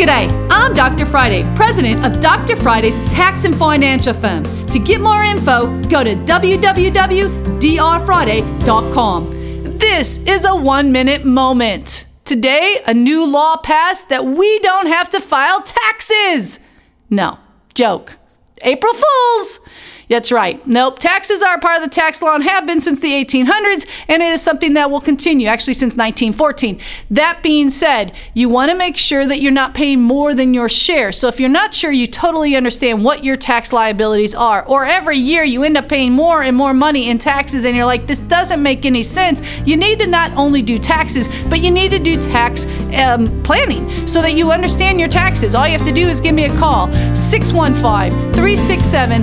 G'day, I'm Dr. Friday, president of Dr. Friday's tax and financial firm. To get more info, go to www.drfriday.com. This is a one minute moment. Today, a new law passed that we don't have to file taxes. No, joke. April Fools! That's right. Nope. Taxes are part of the tax law and have been since the 1800s, and it is something that will continue, actually, since 1914. That being said, you want to make sure that you're not paying more than your share. So if you're not sure you totally understand what your tax liabilities are, or every year you end up paying more and more money in taxes, and you're like, this doesn't make any sense, you need to not only do taxes, but you need to do tax um, planning so that you understand your taxes. All you have to do is give me a call 615 367